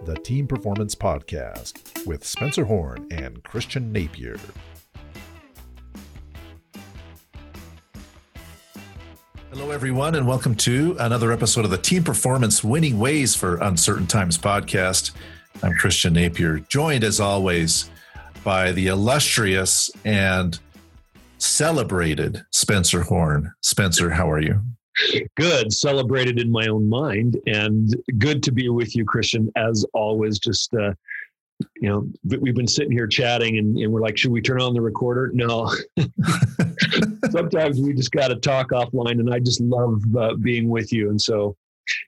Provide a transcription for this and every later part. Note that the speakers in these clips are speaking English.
the Team Performance Podcast with Spencer Horn and Christian Napier. Hello, everyone, and welcome to another episode of the Team Performance Winning Ways for Uncertain Times podcast. I'm Christian Napier, joined as always by the illustrious and celebrated Spencer Horn. Spencer, how are you? Good, celebrated in my own mind, and good to be with you, Christian. As always, just uh, you know, we've been sitting here chatting, and, and we're like, should we turn on the recorder? No. Sometimes we just got to talk offline, and I just love uh, being with you, and so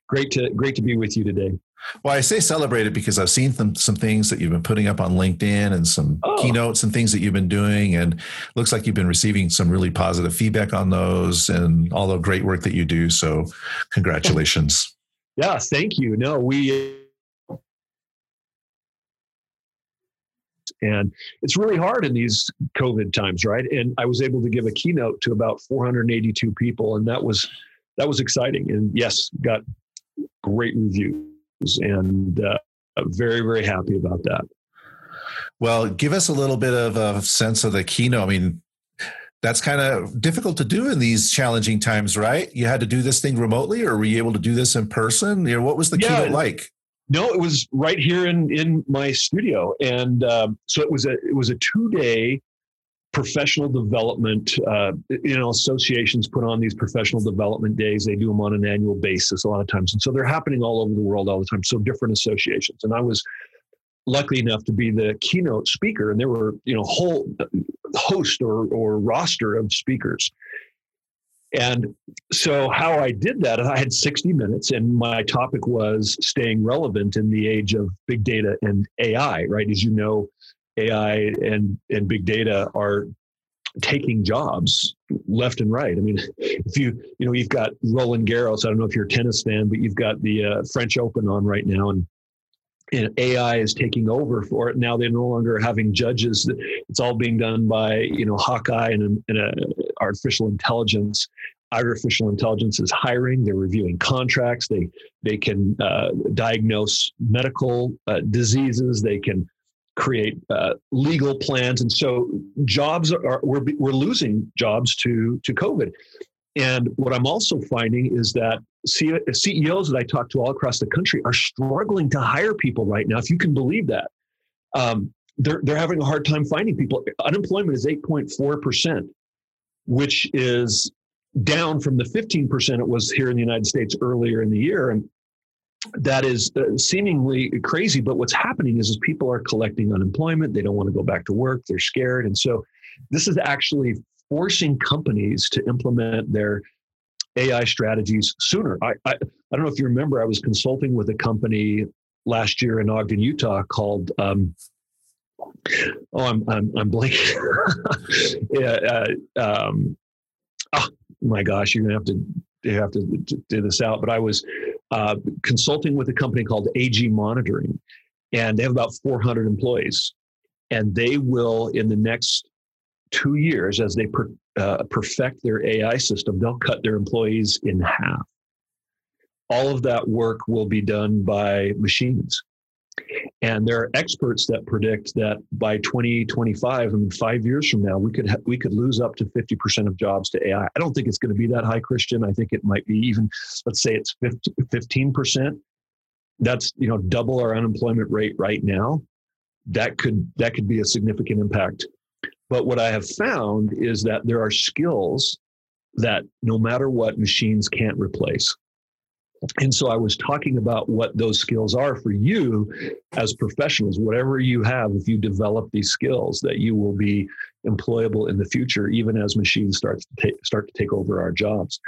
great to great to be with you today. Well, I say celebrate it because I've seen some, some things that you've been putting up on LinkedIn and some oh. keynotes and things that you've been doing. And looks like you've been receiving some really positive feedback on those and all the great work that you do. So, congratulations. yeah, thank you. No, we. And it's really hard in these COVID times, right? And I was able to give a keynote to about 482 people, and that was that was exciting. And yes, got great reviews and uh, very very happy about that. Well, give us a little bit of a sense of the keynote. I mean, that's kind of difficult to do in these challenging times, right? You had to do this thing remotely, or were you able to do this in person? You know, what was the yeah, keynote like? No, it was right here in in my studio, and um, so it was a it was a two day professional development, uh, you know, associations put on these professional development days. They do them on an annual basis a lot of times. And so they're happening all over the world all the time. So different associations. And I was lucky enough to be the keynote speaker and there were, you know, whole host or, or roster of speakers. And so how I did that, I had 60 minutes and my topic was staying relevant in the age of big data and AI, right? As you know, AI and and big data are taking jobs left and right. I mean, if you you know you've got Roland Garros. I don't know if you're a tennis fan, but you've got the uh, French Open on right now, and and AI is taking over for it. Now they're no longer having judges. It's all being done by you know Hawkeye and, and a artificial intelligence. Artificial intelligence is hiring. They're reviewing contracts. They they can uh, diagnose medical uh, diseases. They can create uh, legal plans, and so jobs are we're we're losing jobs to to COVID. And what I'm also finding is that CEOs that I talk to all across the country are struggling to hire people right now. If you can believe that, um, they're they're having a hard time finding people. Unemployment is 8.4 percent, which is down from the 15 percent it was here in the United States earlier in the year. And that is uh, seemingly crazy. But what's happening is, is people are collecting unemployment. They don't want to go back to work. They're scared. And so this is actually forcing companies to implement their AI strategies sooner. I, I, I don't know if you remember, I was consulting with a company last year in Ogden, Utah called, um, oh, I'm, I'm, I'm blanking. yeah, uh, um, oh my gosh, you're to have to, you have to do this out. But I was, uh, consulting with a company called AG Monitoring, and they have about 400 employees. And they will, in the next two years, as they per, uh, perfect their AI system, they'll cut their employees in half. All of that work will be done by machines. And there are experts that predict that by 2025, I mean, five years from now, we could ha- we could lose up to 50% of jobs to AI. I don't think it's going to be that high, Christian. I think it might be even, let's say it's 15%. That's you know double our unemployment rate right now. That could that could be a significant impact. But what I have found is that there are skills that no matter what machines can't replace. And so I was talking about what those skills are for you as professionals, whatever you have, if you develop these skills, that you will be employable in the future, even as machines start to take, start to take over our jobs.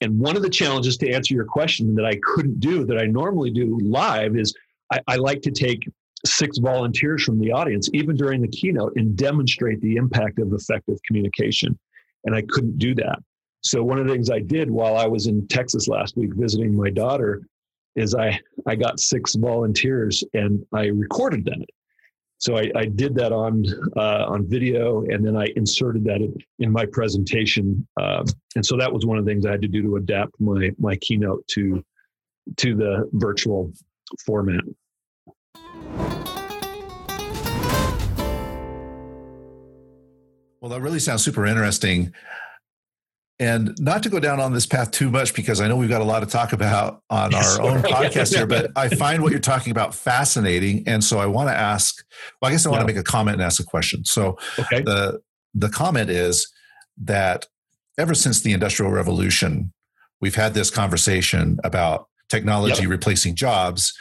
And one of the challenges to answer your question that I couldn't do that I normally do live is I, I like to take six volunteers from the audience, even during the keynote, and demonstrate the impact of effective communication. And I couldn't do that. So one of the things I did while I was in Texas last week visiting my daughter is I I got six volunteers and I recorded them. So I, I did that on uh, on video and then I inserted that in, in my presentation. Uh, and so that was one of the things I had to do to adapt my my keynote to to the virtual format. Well, that really sounds super interesting. And not to go down on this path too much because I know we've got a lot to talk about on our own podcast here, but I find what you're talking about fascinating. And so I want to ask, well, I guess I want yeah. to make a comment and ask a question. So okay. the the comment is that ever since the Industrial Revolution, we've had this conversation about technology yep. replacing jobs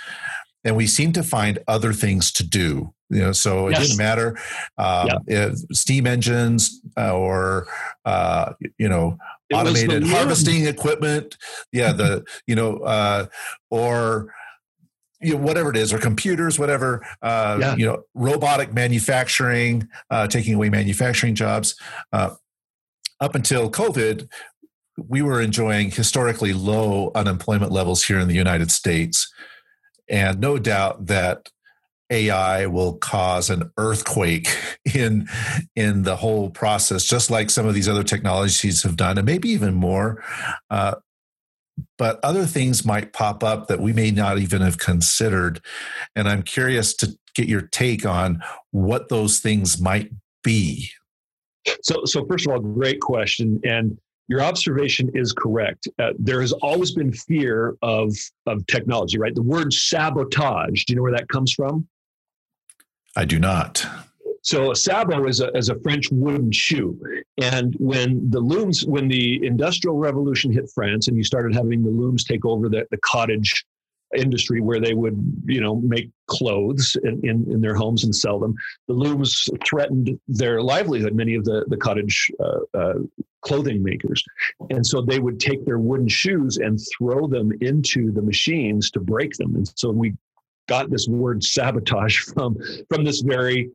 and we seem to find other things to do you know so it yes. didn't matter um, yep. steam engines uh, or uh, you know it automated harvesting equipment yeah the you know uh, or you know, whatever it is, or computers, whatever, uh, yeah. you know, robotic manufacturing, uh, taking away manufacturing jobs. Uh, up until COVID, we were enjoying historically low unemployment levels here in the United States. And no doubt that AI will cause an earthquake in in the whole process, just like some of these other technologies have done, and maybe even more. Uh, but other things might pop up that we may not even have considered, and I'm curious to get your take on what those things might be. So, so first of all, great question, and your observation is correct. Uh, there has always been fear of of technology, right? The word sabotage. Do you know where that comes from? I do not. So a sabot is a, is a French wooden shoe. And when the looms, when the Industrial Revolution hit France and you started having the looms take over the, the cottage industry where they would, you know, make clothes in, in, in, their homes and sell them. The looms threatened their livelihood, many of the, the cottage uh, uh, clothing makers. And so they would take their wooden shoes and throw them into the machines to break them. And so we got this word sabotage from, from this very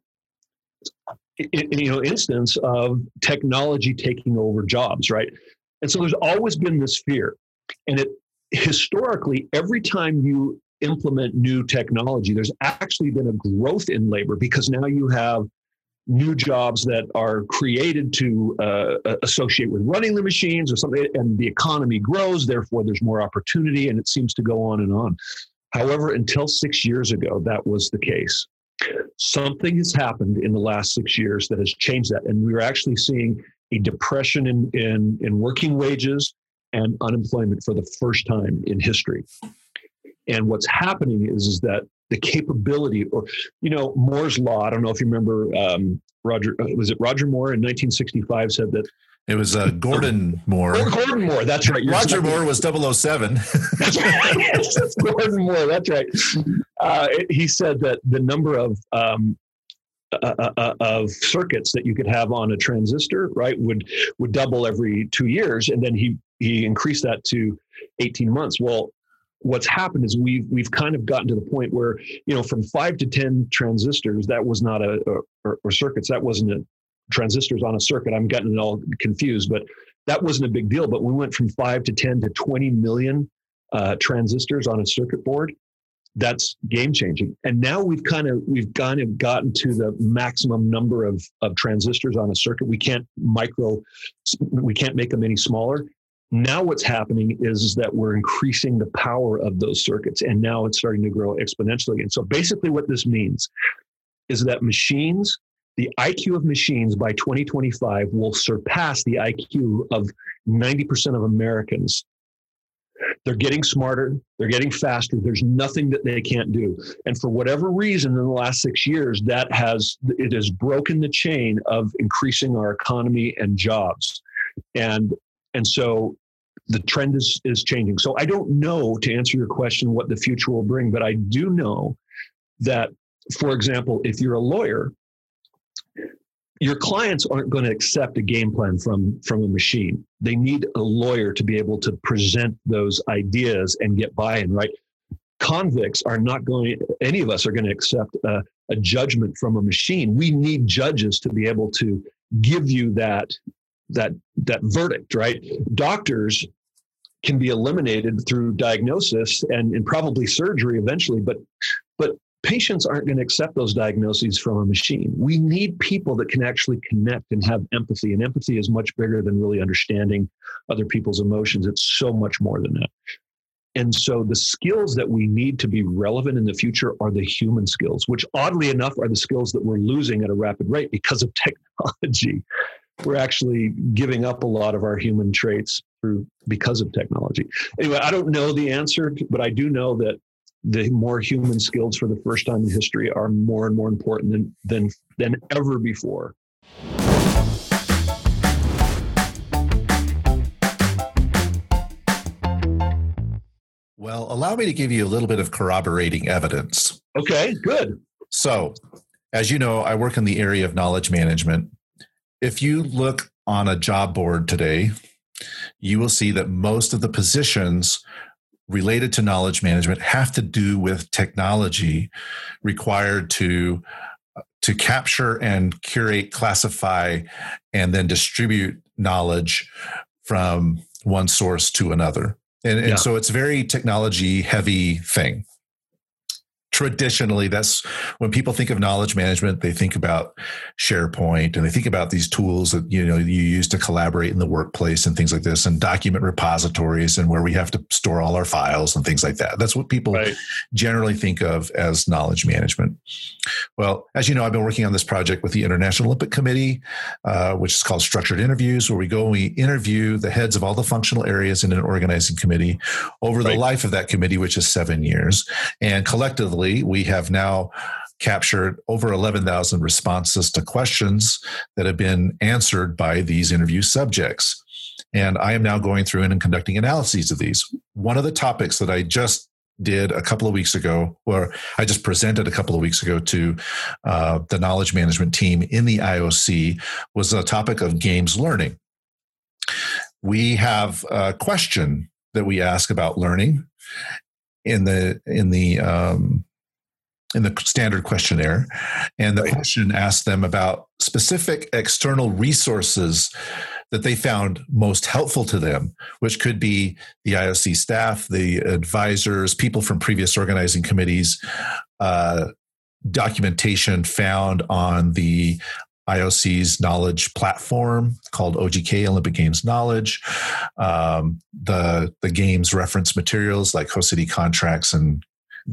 you know instance of technology taking over jobs right and so there's always been this fear and it historically, every time you implement new technology, there's actually been a growth in labor because now you have new jobs that are created to uh, associate with running the machines or something, and the economy grows. Therefore, there's more opportunity, and it seems to go on and on. However, until six years ago, that was the case. Something has happened in the last six years that has changed that, and we're actually seeing a depression in, in, in working wages and unemployment for the first time in history. And what's happening is, is that the capability, or you know, Moore's law. I don't know if you remember um, Roger. Uh, was it Roger Moore in 1965 said that it was uh, Gordon Moore. Or Gordon Moore, that's right. You're Roger Moore was 007. that's right. Yes, Gordon Moore, that's right. Uh, he said that the number of um, uh, uh, uh, of circuits that you could have on a transistor, right, would would double every two years, and then he he increased that to 18 months. Well, what's happened is we've we've kind of gotten to the point where you know from five to 10 transistors that was not a or, or circuits that wasn't a transistors on a circuit. I'm getting it all confused, but that wasn't a big deal. But we went from five to 10 to 20 million uh, transistors on a circuit board that's game changing. And now we've kind of we've kind of gotten to the maximum number of of transistors on a circuit. We can't micro, we can't make them any smaller. Now what's happening is, is that we're increasing the power of those circuits, and now it's starting to grow exponentially. And so basically, what this means is that machines the IQ of machines by 2025 will surpass the IQ of 90% of Americans they're getting smarter, they're getting faster. There's nothing that they can't do. And for whatever reason in the last 6 years that has it has broken the chain of increasing our economy and jobs. And and so the trend is is changing. So I don't know to answer your question what the future will bring, but I do know that for example, if you're a lawyer, your clients aren't going to accept a game plan from from a machine. They need a lawyer to be able to present those ideas and get buy-in right? Convicts are not going any of us are going to accept a, a judgment from a machine. We need judges to be able to give you that that that verdict right? Doctors can be eliminated through diagnosis and, and probably surgery eventually but but patients aren't going to accept those diagnoses from a machine. We need people that can actually connect and have empathy. And empathy is much bigger than really understanding other people's emotions. It's so much more than that. and so the skills that we need to be relevant in the future are the human skills, which oddly enough are the skills that we're losing at a rapid rate because of technology. We're actually giving up a lot of our human traits through because of technology. Anyway, I don't know the answer, but I do know that the more human skills for the first time in history are more and more important than than than ever before. Well, allow me to give you a little bit of corroborating evidence. Okay, good. So, as you know, I work in the area of knowledge management. If you look on a job board today, you will see that most of the positions related to knowledge management have to do with technology required to uh, to capture and curate classify and then distribute knowledge from one source to another and, and yeah. so it's very technology heavy thing traditionally that's when people think of knowledge management they think about sharepoint and they think about these tools that you know you use to collaborate in the workplace and things like this and document repositories and where we have to store all our files and things like that that's what people right. generally think of as knowledge management well as you know i've been working on this project with the international olympic committee uh, which is called structured interviews where we go and we interview the heads of all the functional areas in an organizing committee over right. the life of that committee which is seven years and collectively we have now captured over 11,000 responses to questions that have been answered by these interview subjects. And I am now going through and conducting analyses of these. One of the topics that I just did a couple of weeks ago, or I just presented a couple of weeks ago to uh, the knowledge management team in the IOC, was a topic of games learning. We have a question that we ask about learning in the in the um, in the standard questionnaire. And the right. question asked them about specific external resources that they found most helpful to them, which could be the IOC staff, the advisors, people from previous organizing committees, uh, documentation found on the IOC's knowledge platform called OGK Olympic Games Knowledge, um, the the games reference materials like host city contracts and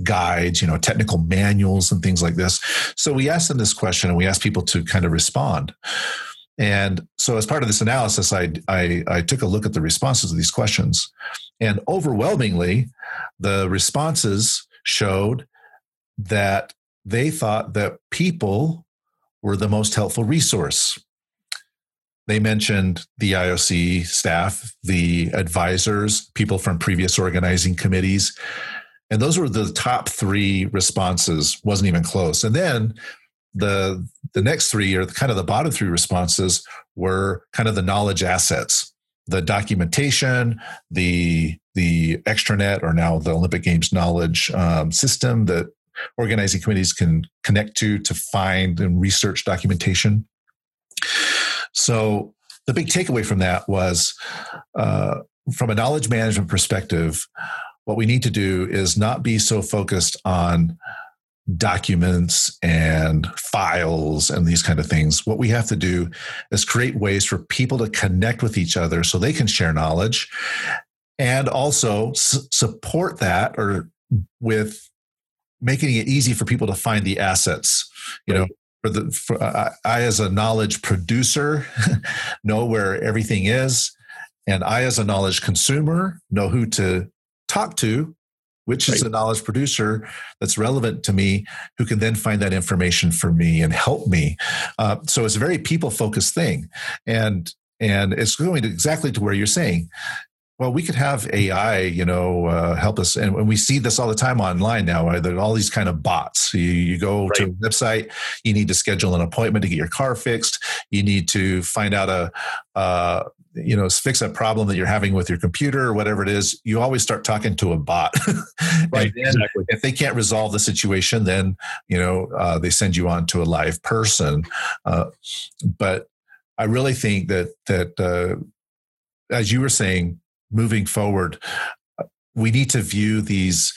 guides, you know, technical manuals and things like this. So we asked them this question and we asked people to kind of respond. And so, as part of this analysis, I, I, I, took a look at the responses to these questions. And overwhelmingly, the responses showed that they thought that people were the most helpful resource. They mentioned the IOC staff, the advisors, people from previous organizing committees, and those were the top three responses. Wasn't even close. And then the the next three or kind of the bottom three responses were kind of the knowledge assets. The documentation the the extranet or now the olympic games knowledge um, system that organizing committees can connect to to find and research documentation. So the big takeaway from that was uh, from a knowledge management perspective what we need to do is not be so focused on documents and files and these kind of things. What we have to do is create ways for people to connect with each other so they can share knowledge and also s- support that or with making it easy for people to find the assets. You right. know, for the for, uh, I as a knowledge producer know where everything is and I as a knowledge consumer know who to talk to, which right. is a knowledge producer that's relevant to me, who can then find that information for me and help me. Uh, so it's a very people focused thing, and and it's going to exactly to where you're saying. Well, we could have AI, you know, uh, help us, and, and we see this all the time online now. Right? There are all these kind of bots. You, you go right. to a website, you need to schedule an appointment to get your car fixed. You need to find out a, uh, you know fix a problem that you're having with your computer or whatever it is you always start talking to a bot. Right exactly. if they can't resolve the situation then you know uh, they send you on to a live person. Uh, but i really think that that uh, as you were saying moving forward we need to view these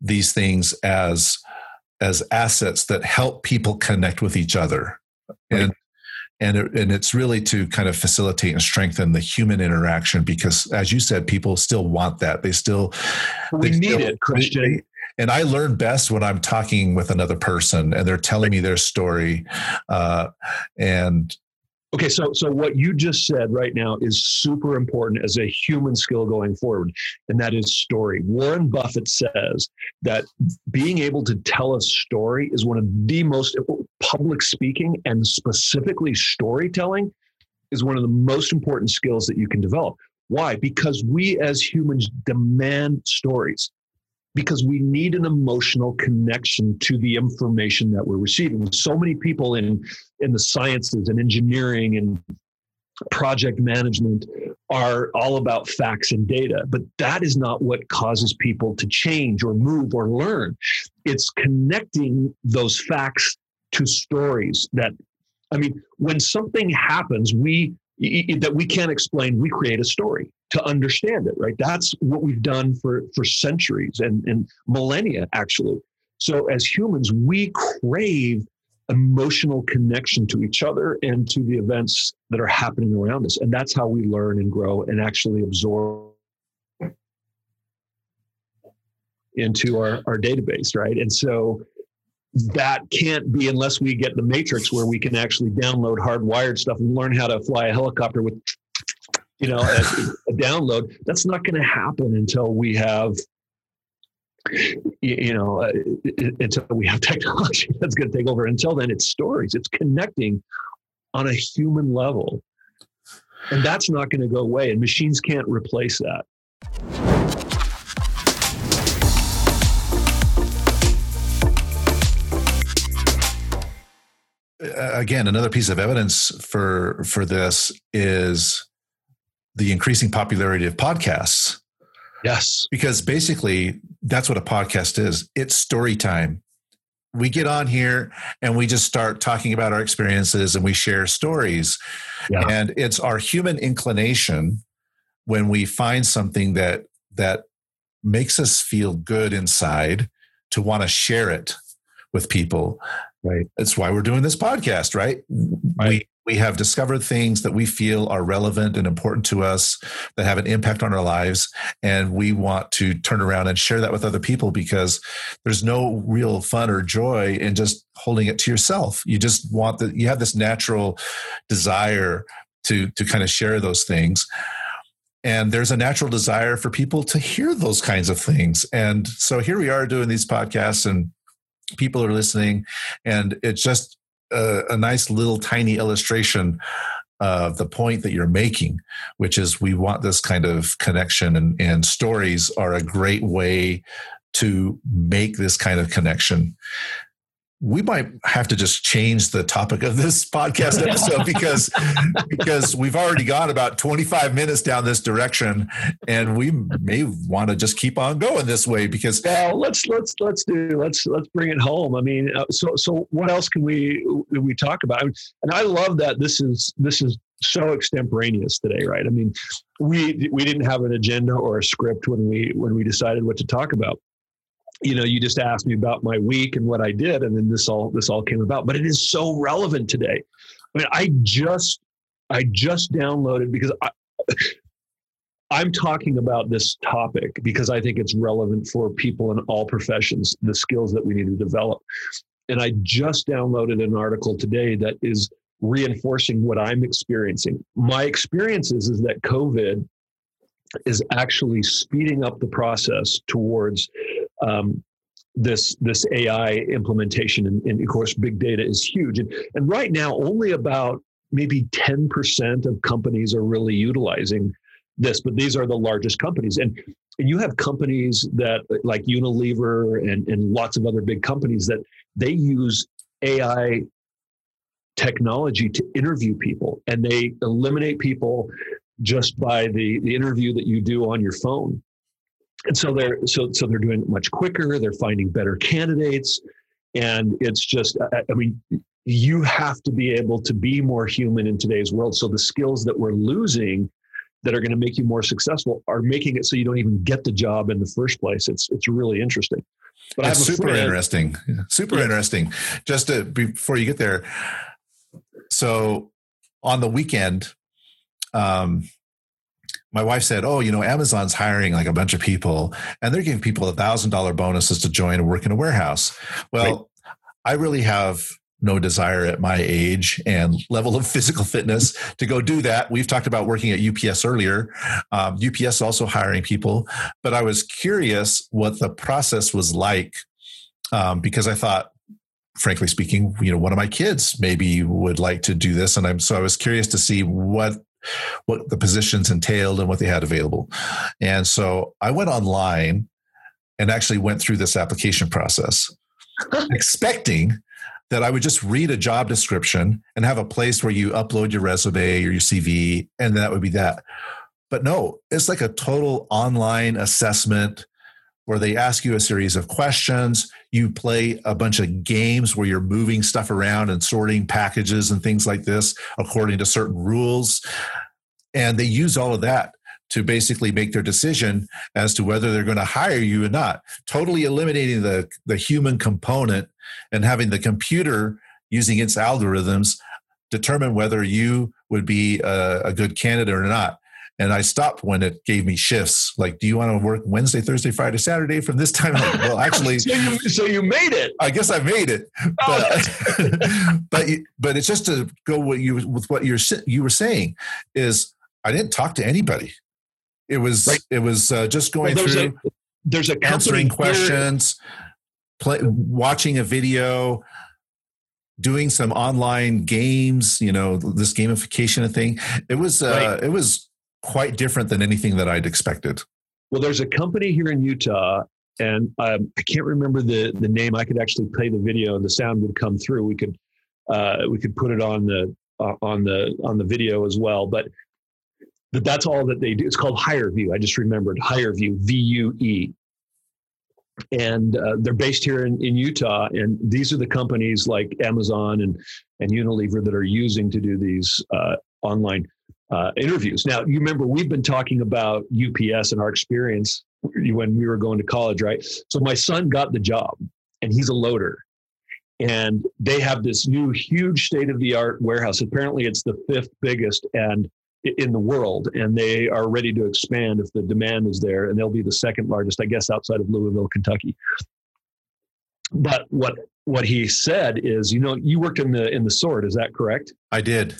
these things as as assets that help people connect with each other. And and it, and it's really to kind of facilitate and strengthen the human interaction because as you said people still want that they still we they need still, it christian they, and I learn best when I'm talking with another person and they're telling me their story. Uh, and Okay, so so what you just said right now is super important as a human skill going forward, and that is story. Warren Buffett says that being able to tell a story is one of the most uh, public speaking and specifically storytelling is one of the most important skills that you can develop. Why? Because we as humans demand stories because we need an emotional connection to the information that we're receiving. So many people in in the sciences and engineering and project management are all about facts and data, but that is not what causes people to change or move or learn. It's connecting those facts to stories that I mean, when something happens, we that we can't explain, we create a story to understand it, right? That's what we've done for, for centuries and, and millennia, actually. So as humans, we crave emotional connection to each other and to the events that are happening around us. And that's how we learn and grow and actually absorb into our, our database, right? And so that can't be unless we get the matrix where we can actually download hardwired stuff and learn how to fly a helicopter with you know a, a download that's not going to happen until we have you know uh, until we have technology that's going to take over. Until then it's stories. It's connecting on a human level. And that's not going to go away and machines can't replace that. Again, another piece of evidence for for this is the increasing popularity of podcasts. Yes, because basically that's what a podcast is. It's story time. We get on here and we just start talking about our experiences and we share stories. Yeah. And it's our human inclination when we find something that that makes us feel good inside to want to share it with people Right. That's why we're doing this podcast, right? right? We we have discovered things that we feel are relevant and important to us that have an impact on our lives and we want to turn around and share that with other people because there's no real fun or joy in just holding it to yourself. You just want that you have this natural desire to to kind of share those things. And there's a natural desire for people to hear those kinds of things. And so here we are doing these podcasts and people are listening and it's just a, nice little tiny illustration of the point that you're making which is we want this kind of connection and, and stories are a great way to make this kind of connection we might have to just change the topic of this podcast episode because because we've already gone about 25 minutes down this direction and we may want to just keep on going this way because well let's let's let's do let's let's bring it home. I mean uh, so so what else can we we talk about? And i love that this is this is so extemporaneous today right? I mean we we didn't have an agenda or a script when we when we decided what to talk about you know you just asked me about my week and what i did and then this all this all came about but it is so relevant today. I mean i just i just downloaded because i i'm talking about this topic because i think it's relevant for people in all professions the skills that we need to develop. And i just downloaded an article today that is reinforcing what i'm experiencing. My experience is, is that covid is actually speeding up the process towards um, this this AI implementation, and, and, of course, big data is huge. And, and right now, only about maybe ten percent of companies are really utilizing this, but these are the largest companies. And, and you have companies that like Unilever and, and lots of other big companies that they use AI technology to interview people and they eliminate people just by the, the interview that you do on your phone and so they're so so they're doing it much quicker. They're finding better candidates. And it's just i mean you have to be able to be more human in today's world. So the skills that we're losing that are going to make you more successful are making it so you don't even get the job in the first place. It's it's really interesting. But it's super friend, interesting. Super yeah. interesting. Just to, before you get there so on the weekend, um, my wife said, "Oh, you know, Amazon's hiring like a bunch of people, and they're giving people a thousand dollar bonuses to join and work in a warehouse." Well, right. I really have no desire at my age and level of physical fitness to go do that. We've talked about working at UPS earlier. Um, UPS is also hiring people, but I was curious what the process was like um, because I thought, frankly speaking, you know, one of my kids maybe would like to do this, and I'm so I was curious to see what what the positions entailed and what they had available. And so I went online and actually went through this application process, expecting that I would just read a job description and have a place where you upload your resume or your CV, and that would be that. But no, it's like a total online assessment where they ask you a series of questions. You play a bunch of games where you're moving stuff around and sorting packages and things like this according to certain rules. And they use all of that to basically make their decision as to whether they're going to hire you or not, totally eliminating the, the human component and having the computer using its algorithms determine whether you would be a, a good candidate or not. And I stopped when it gave me shifts. Like, do you want to work Wednesday, Thursday, Friday, Saturday from this time? Like, well, actually, so, you, so you made it. I guess I made it, oh, but but, but it's just to go what you with what you're you were saying is I didn't talk to anybody. It was right. it was uh, just going well, through. A, there's a answering questions, play, watching a video, doing some online games. You know, this gamification thing. It was uh, right. it was quite different than anything that I'd expected. Well, there's a company here in Utah, and um, I can't remember the the name. I could actually play the video, and the sound would come through. We could uh, we could put it on the uh, on the on the video as well. But that's all that they do. It's called HireVue. I just remembered HireVue, V U E. And uh, they're based here in, in Utah. And these are the companies like Amazon and, and Unilever that are using to do these uh, online uh, interviews. Now, you remember we've been talking about UPS and our experience when we were going to college, right? So my son got the job and he's a loader. And they have this new huge state of the art warehouse. Apparently, it's the fifth biggest. And in the world, and they are ready to expand if the demand is there, and they'll be the second largest, I guess, outside of Louisville, Kentucky. But what what he said is, you know, you worked in the in the sort, is that correct? I did.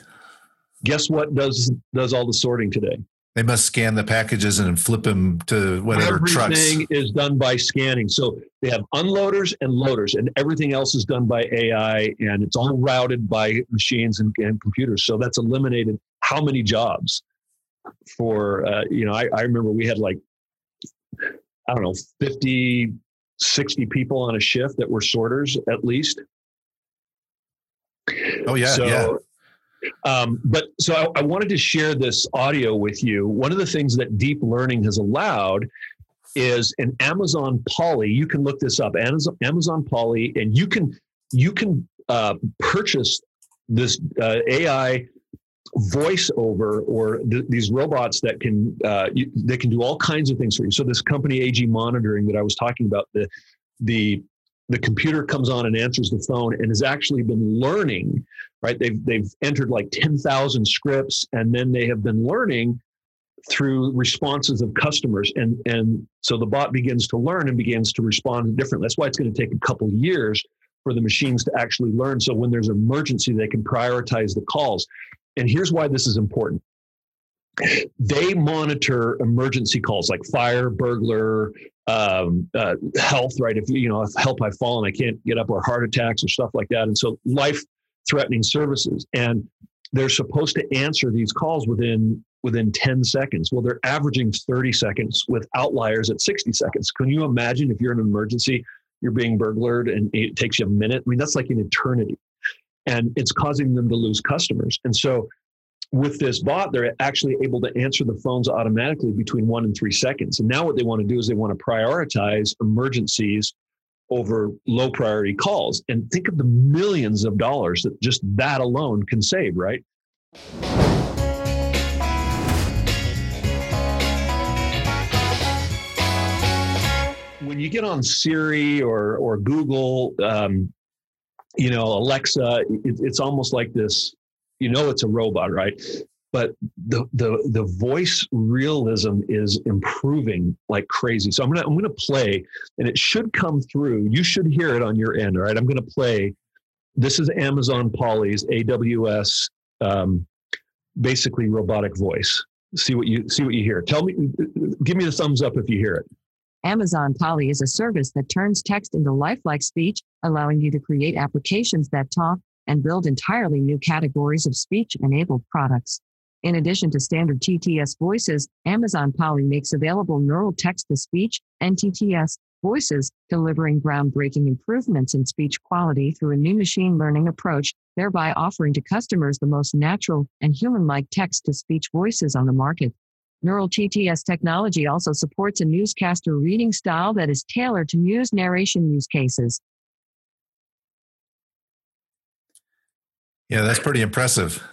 Guess what does does all the sorting today? They must scan the packages and flip them to whatever everything trucks. Everything is done by scanning. So they have unloaders and loaders, and everything else is done by AI, and it's all routed by machines and, and computers. So that's eliminated how many jobs for, uh, you know, I, I remember we had like, I don't know, 50, 60 people on a shift that were sorters at least. Oh, yeah. So, yeah um, but so I, I wanted to share this audio with you. One of the things that deep learning has allowed is an Amazon Polly. You can look this up, Amazon, Amazon Polly, and you can you can uh, purchase this uh, AI voiceover or th- these robots that can uh, you, they can do all kinds of things for you. So this company AG Monitoring that I was talking about, the the the computer comes on and answers the phone and has actually been learning right? They've they've entered like 10,000 scripts and then they have been learning through responses of customers. And and so the bot begins to learn and begins to respond differently. That's why it's going to take a couple years for the machines to actually learn. So when there's an emergency they can prioritize the calls. And here's why this is important. They monitor emergency calls like fire burglar um, uh, health, right? If you know, if help I've fallen, I can't get up, or heart attacks or stuff like that. And so life threatening services. And they're supposed to answer these calls within within 10 seconds. Well, they're averaging 30 seconds with outliers at 60 seconds. Can you imagine if you're in an emergency, you're being burglared and it takes you a minute? I mean, that's like an eternity. And it's causing them to lose customers. And so with this bot, they're actually able to answer the phones automatically between one and three seconds. And now what they want to do is they want to prioritize emergencies over low priority calls. And think of the millions of dollars that just that alone can save, right? When you get on Siri or, or Google, um, you know, Alexa, it, it's almost like this you know it's a robot, right? But the the the voice realism is improving like crazy. So I'm gonna I'm gonna play, and it should come through. You should hear it on your end. All right, I'm gonna play. This is Amazon Polly's AWS, um, basically robotic voice. See what you see what you hear. Tell me, give me the thumbs up if you hear it. Amazon Polly is a service that turns text into lifelike speech, allowing you to create applications that talk and build entirely new categories of speech enabled products. In addition to standard TTS voices, Amazon Polly makes available neural text to speech NTTS voices, delivering groundbreaking improvements in speech quality through a new machine learning approach, thereby offering to customers the most natural and human like text to speech voices on the market. Neural TTS technology also supports a newscaster reading style that is tailored to news narration use cases. Yeah, that's pretty impressive.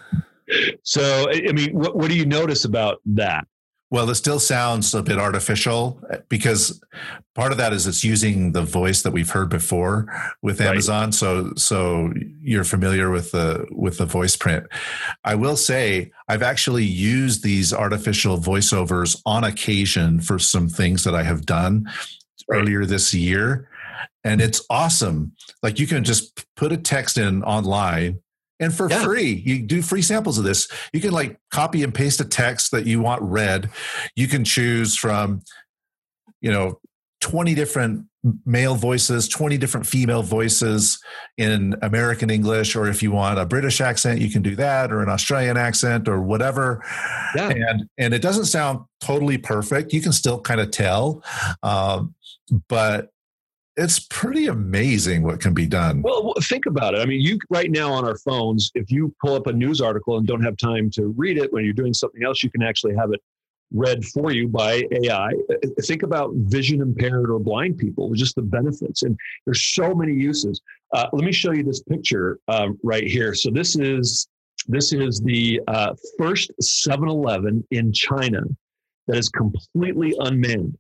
So, I mean, what, what do you notice about that? Well, it still sounds a bit artificial uh, because part of that is it's using the voice that we've heard before with Amazon. Right. So, so you're familiar with the with the voice print. I will say I've actually used these artificial voiceovers on occasion for some things that I have done right. earlier this year, and it's awesome. Like you can just put a text in online and for yeah. free you do free samples of this you can like copy and paste a text that you want read you can choose from you know 20 different male voices 20 different female voices in american english or if you want a british accent you can do that or an australian accent or whatever yeah. and and it doesn't sound totally perfect you can still kind of tell um, but it's pretty amazing what can be done. Well, think about it. I mean, you right now on our phones, if you pull up a news article and don't have time to read it when you're doing something else, you can actually have it read for you by AI. Think about vision impaired or blind people, just the benefits. And there's so many uses. Uh, let me show you this picture uh, right here. So this is this is the uh, first 7-Eleven in China that is completely unmanned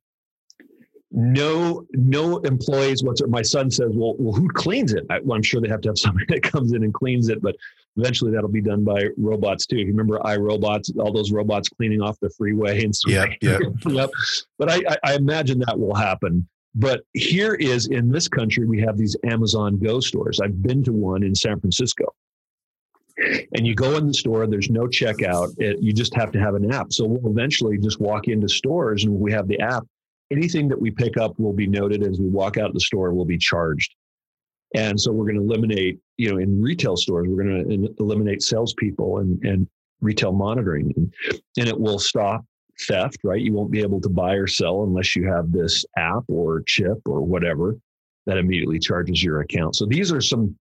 no no employees whatsoever. My son says, "Well, well, who cleans it?" I, well, I'm sure they have to have somebody that comes in and cleans it, but eventually that'll be done by robots too. If you remember iRobots, all those robots cleaning off the freeway and stuff. Yeah, yeah. yep. But I, I imagine that will happen. But here is in this country, we have these Amazon Go stores. I've been to one in San Francisco. And you go in the store, there's no checkout. It, you just have to have an app. So we'll eventually just walk into stores and we have the app anything that we pick up will be noted as we walk out the store will be charged. And so we're going to eliminate, you know, in retail stores, we're going to eliminate salespeople and, and retail monitoring. And, and it will stop theft, right? You won't be able to buy or sell unless you have this app or chip or whatever that immediately charges your account. So these are some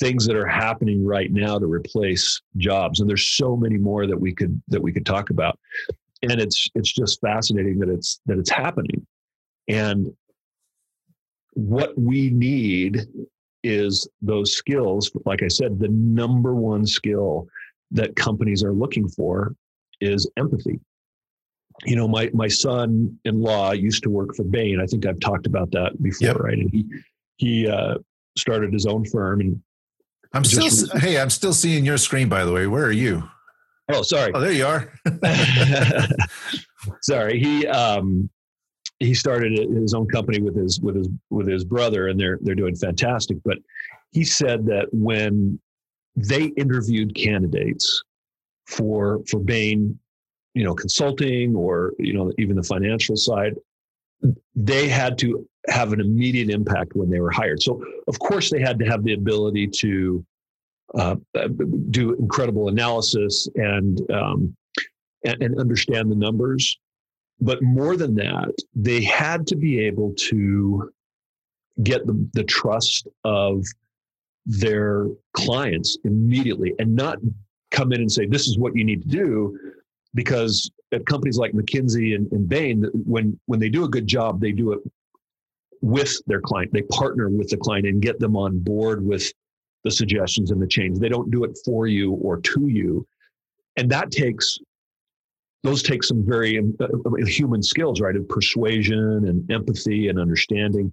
things that are happening right now to replace jobs. And there's so many more that we could that we could talk about. And it's it's just fascinating that it's that it's happening. And what we need is those skills. Like I said, the number one skill that companies are looking for is empathy. You know, my my son-in-law used to work for Bain. I think I've talked about that before, yep. right? And he he uh, started his own firm. And I'm still hey, I'm still seeing your screen. By the way, where are you? Oh, sorry. Oh, there you are. sorry. He um, he started his own company with his with his with his brother, and they're they're doing fantastic. But he said that when they interviewed candidates for for Bain, you know, consulting or you know even the financial side, they had to have an immediate impact when they were hired. So of course they had to have the ability to uh, do incredible analysis and, um, and and understand the numbers but more than that, they had to be able to get the, the trust of their clients immediately and not come in and say, this is what you need to do. Because at companies like McKinsey and, and Bain, when, when they do a good job, they do it with their client. They partner with the client and get them on board with the suggestions and the change. They don't do it for you or to you. And that takes those take some very uh, uh, human skills, right? Of persuasion and empathy and understanding.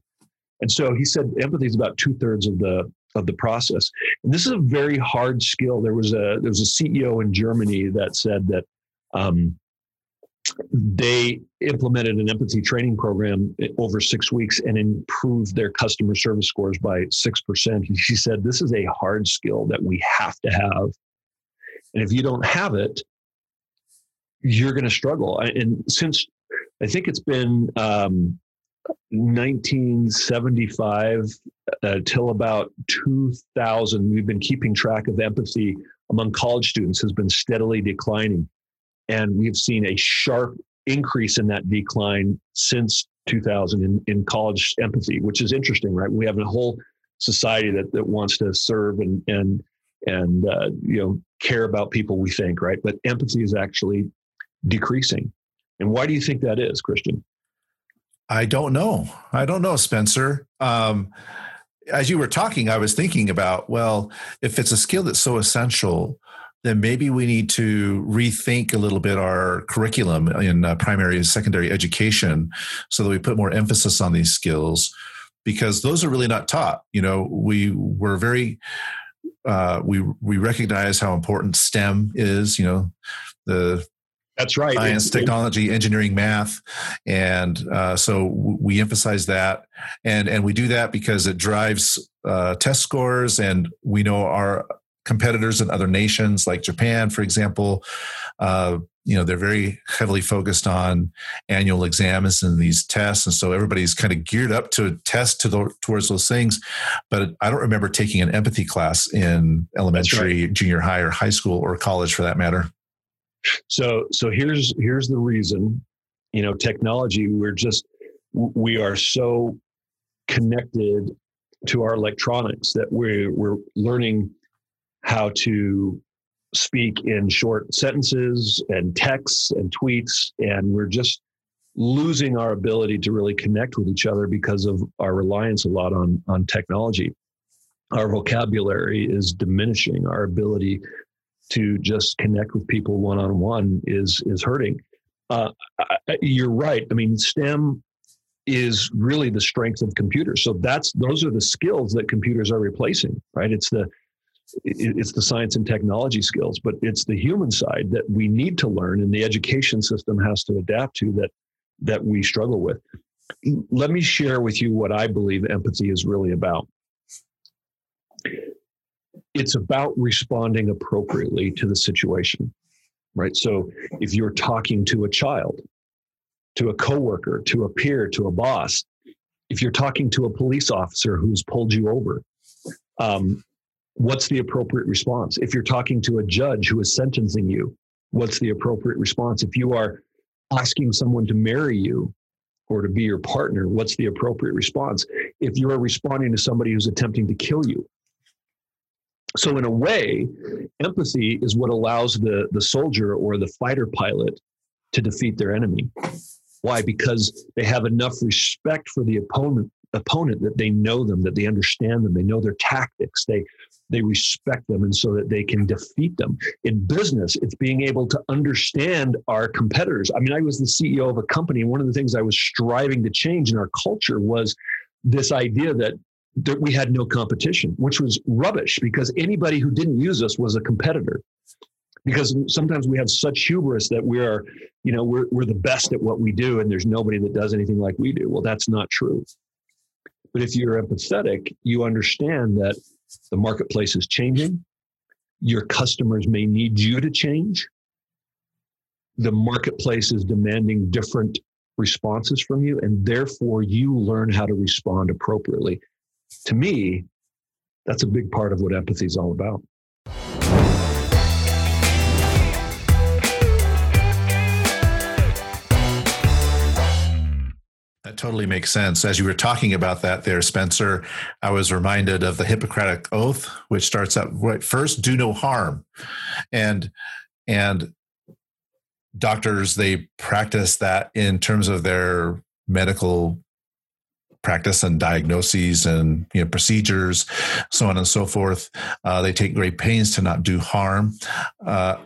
And so he said empathy is about two thirds of the of the process. And this is a very hard skill. There was a there was a CEO in Germany that said that um, they implemented an empathy training program over six weeks and improved their customer service scores by six percent. She said this is a hard skill that we have to have, and if you don't have it, you're going to struggle. And since I think it's been um, 1975 uh, till about 2000, we've been keeping track of empathy among college students has been steadily declining. And we've seen a sharp increase in that decline since 2000 in, in college empathy, which is interesting, right? We have a whole society that, that wants to serve and, and, and uh, you know, care about people we think, right? But empathy is actually decreasing. And why do you think that is, Christian? I don't know. I don't know, Spencer. Um, as you were talking, I was thinking about, well, if it's a skill that's so essential, then maybe we need to rethink a little bit our curriculum in uh, primary and secondary education so that we put more emphasis on these skills because those are really not taught. You know, we were very, uh, we, we recognize how important STEM is, you know, the that's right. Science, technology, engineering, math, and uh, so we emphasize that, and and we do that because it drives uh, test scores, and we know our competitors in other nations, like Japan, for example. Uh, you know they're very heavily focused on annual exams and these tests and so everybody's kind of geared up to test to the, towards those things but i don't remember taking an empathy class in elementary right. junior high or high school or college for that matter so so here's here's the reason. You know, technology. We're just we are so connected to our electronics that we're we're learning how to speak in short sentences and texts and tweets and we're just losing our ability to really connect with each other because of our reliance a lot on on technology our vocabulary is diminishing our ability to just connect with people one on one is is hurting. Uh, you're right. I mean, STEM is really the strength of computers. So that's those are the skills that computers are replacing. Right? It's the it's the science and technology skills, but it's the human side that we need to learn, and the education system has to adapt to that that we struggle with. Let me share with you what I believe empathy is really about it's about responding appropriately to the situation right? So if you're talking to a child to a coworker to a peer to a boss if you're talking to a police officer who's pulled you over um, what's the appropriate response? If you're talking to a judge who is sentencing you what's the appropriate response? If you are asking someone to marry you or to be your partner what's the appropriate response? If you're responding to somebody who's attempting to kill you so, in a way, empathy is what allows the, the soldier or the fighter pilot to defeat their enemy. Why? Because they have enough respect for the opponent opponent that they know them, that they understand them, they know their tactics, they they respect them, and so that they can defeat them. In business, it's being able to understand our competitors. I mean, I was the CEO of a company, and one of the things I was striving to change in our culture was this idea that that we had no competition, which was rubbish because anybody who didn't use us was a competitor. Because sometimes we have such hubris that we are, you know, we're, we're the best at what we do and there's nobody that does anything like we do. Well, that's not true. But if you're empathetic, you understand that the marketplace is changing. Your customers may need you to change. The marketplace is demanding different responses from you, and therefore you learn how to respond appropriately to me, that's a big part of what empathy is all about. That totally makes sense. As you were talking about that there, Spencer, I was reminded of the Hippocratic Oath, which starts out right first, do no harm. And and doctors they practice that in terms of their medical practice and diagnoses and you know procedures, so on and so forth. Uh, they take great pains to not do harm. Uh,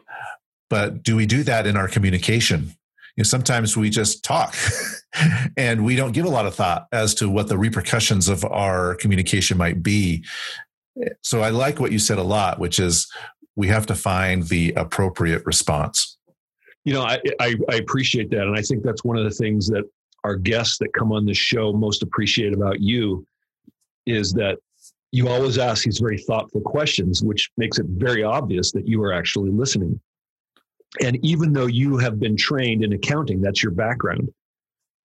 but do we do that in our communication? You know, sometimes we just talk and we don't give a lot of thought as to what the repercussions of our communication might be. So I like what you said a lot, which is we have to find the appropriate response. You know, I, I, I appreciate that. And I think that's one of the things that our guests that come on the show most appreciate about you is that you always ask these very thoughtful questions, which makes it very obvious that you are actually listening. And even though you have been trained in accounting, that's your background.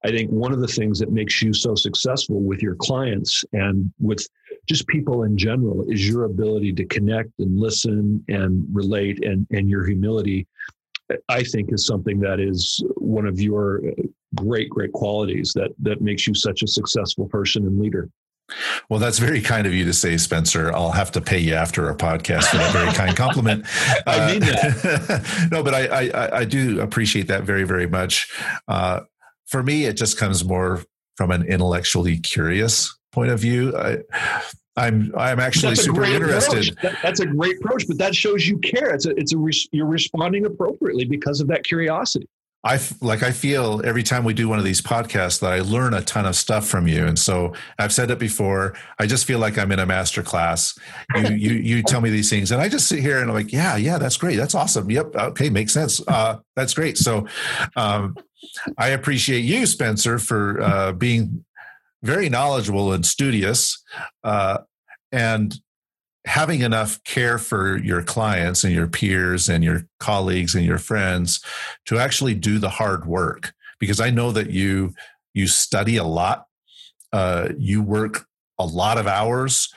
I think one of the things that makes you so successful with your clients and with just people in general is your ability to connect and listen and relate and, and your humility I think is something that is one of your great, great qualities that that makes you such a successful person and leader. Well, that's very kind of you to say, Spencer. I'll have to pay you after our podcast for that very kind compliment. I mean that. Uh, no, but I, I, I do appreciate that very very much. Uh, for me, it just comes more from an intellectually curious point of view. I, I'm I'm actually super interested. That, that's a great approach, but that shows you care. It's a it's a you're responding appropriately because of that curiosity. I like I feel every time we do one of these podcasts that I learn a ton of stuff from you, and so I've said it before. I just feel like I'm in a master class. You you you tell me these things, and I just sit here and I'm like, yeah, yeah, that's great, that's awesome. Yep, okay, makes sense. Uh, that's great. So, um, I appreciate you, Spencer, for uh, being very knowledgeable and studious, uh, and having enough care for your clients and your peers and your colleagues and your friends to actually do the hard work. Because i know that you you study a lot. Uh, you work a lot of hours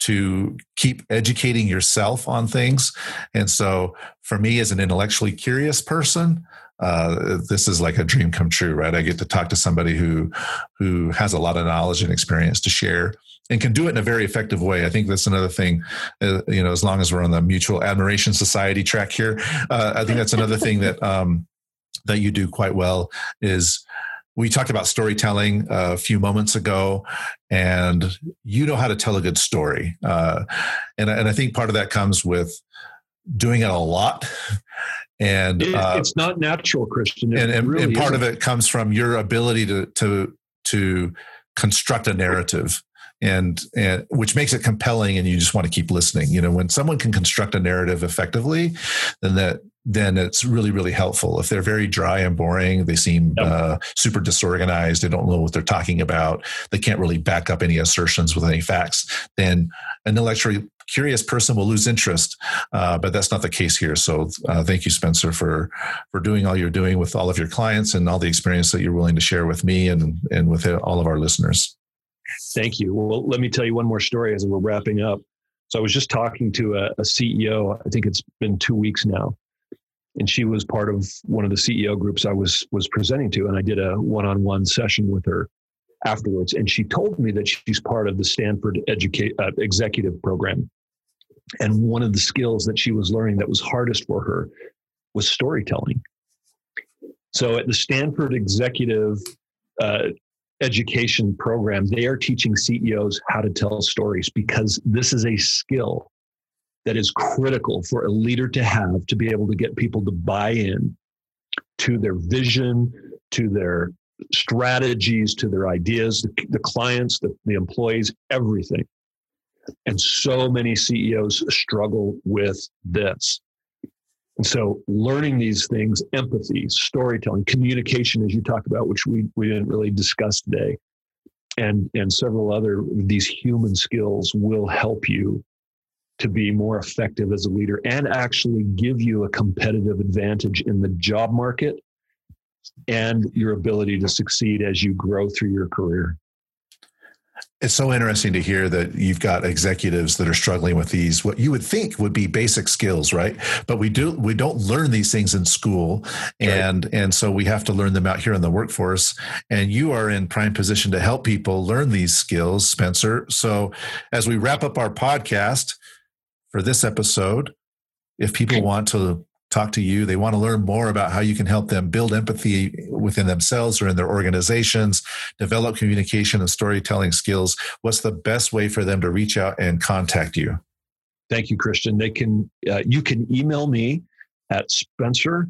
to keep educating yourself on things. And so for me as an intellectually curious person uh, this is like a dream come true right i get to talk to somebody who who has a lot of knowledge and experience to share and can do it in a very effective way. I think that's another thing. Uh, you know, as long as we're on the mutual admiration society track here, uh, I think that's another thing that um, that you do quite well. Is we talked about storytelling a few moments ago, and you know how to tell a good story, uh, and and I think part of that comes with doing it a lot. And it, uh, it's not natural, Christian. And, and, really and part isn't. of it comes from your ability to to to construct a narrative and and which makes it compelling and you just want to keep listening you know when someone can construct a narrative effectively then that then it's really really helpful if they're very dry and boring they seem yep. uh, super disorganized they don't know what they're talking about they can't really back up any assertions with any facts then an intellectually curious person will lose interest uh, but that's not the case here so uh, thank you spencer for for doing all you're doing with all of your clients and all the experience that you're willing to share with me and and with all of our listeners Thank you. Well, let me tell you one more story as we're wrapping up. So I was just talking to a, a CEO. I think it's been two weeks now, and she was part of one of the CEO groups I was was presenting to, and I did a one-on-one session with her afterwards. And she told me that she's part of the Stanford uh, Executive Program, and one of the skills that she was learning that was hardest for her was storytelling. So at the Stanford Executive uh, education program, they are teaching CEOs how to tell stories because this is a skill that is critical for a leader to have to be able to get people to buy in to their vision, to their strategies, to their ideas, the, the clients, the, the employees, everything. And so many CEOs struggle with this. And so learning these things, empathy, storytelling, communication, as you talk about, which we, we didn't really discuss today, and, and several other these human skills will help you to be more effective as a leader and actually give you a competitive advantage in the job market and your ability to succeed as you grow through your career. It's so interesting to hear that you've got executives that are struggling with these what you would think would be basic skills, right? But we do we don't learn these things in school and right. and so we have to learn them out here in the workforce and you are in prime position to help people learn these skills, Spencer. So as we wrap up our podcast for this episode, if people want to talk to you. They want to learn more about how you can help them build empathy within themselves or in their organizations, develop communication and storytelling skills. What's the best way for them to reach out and contact you? Thank you, Christian. They can uh, you can email me at Spencer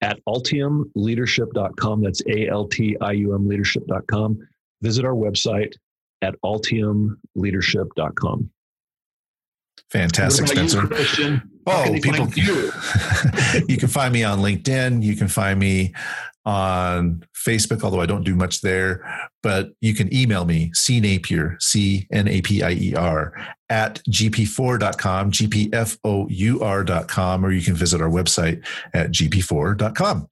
at altiumleadership.com. That's A L T I U M leadership.com. Visit our website at altiumleadership.com. Fantastic, Spencer. You, Christian? Oh, people, you? you can find me on LinkedIn. You can find me on Facebook, although I don't do much there. But you can email me, C Napier, C N A P I E R, at gp4.com, gpfour.com, or you can visit our website at gp4.com.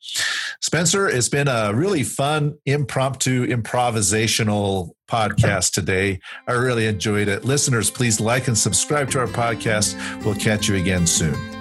Spencer, it's been a really fun, impromptu, improvisational podcast today. I really enjoyed it. Listeners, please like and subscribe to our podcast. We'll catch you again soon.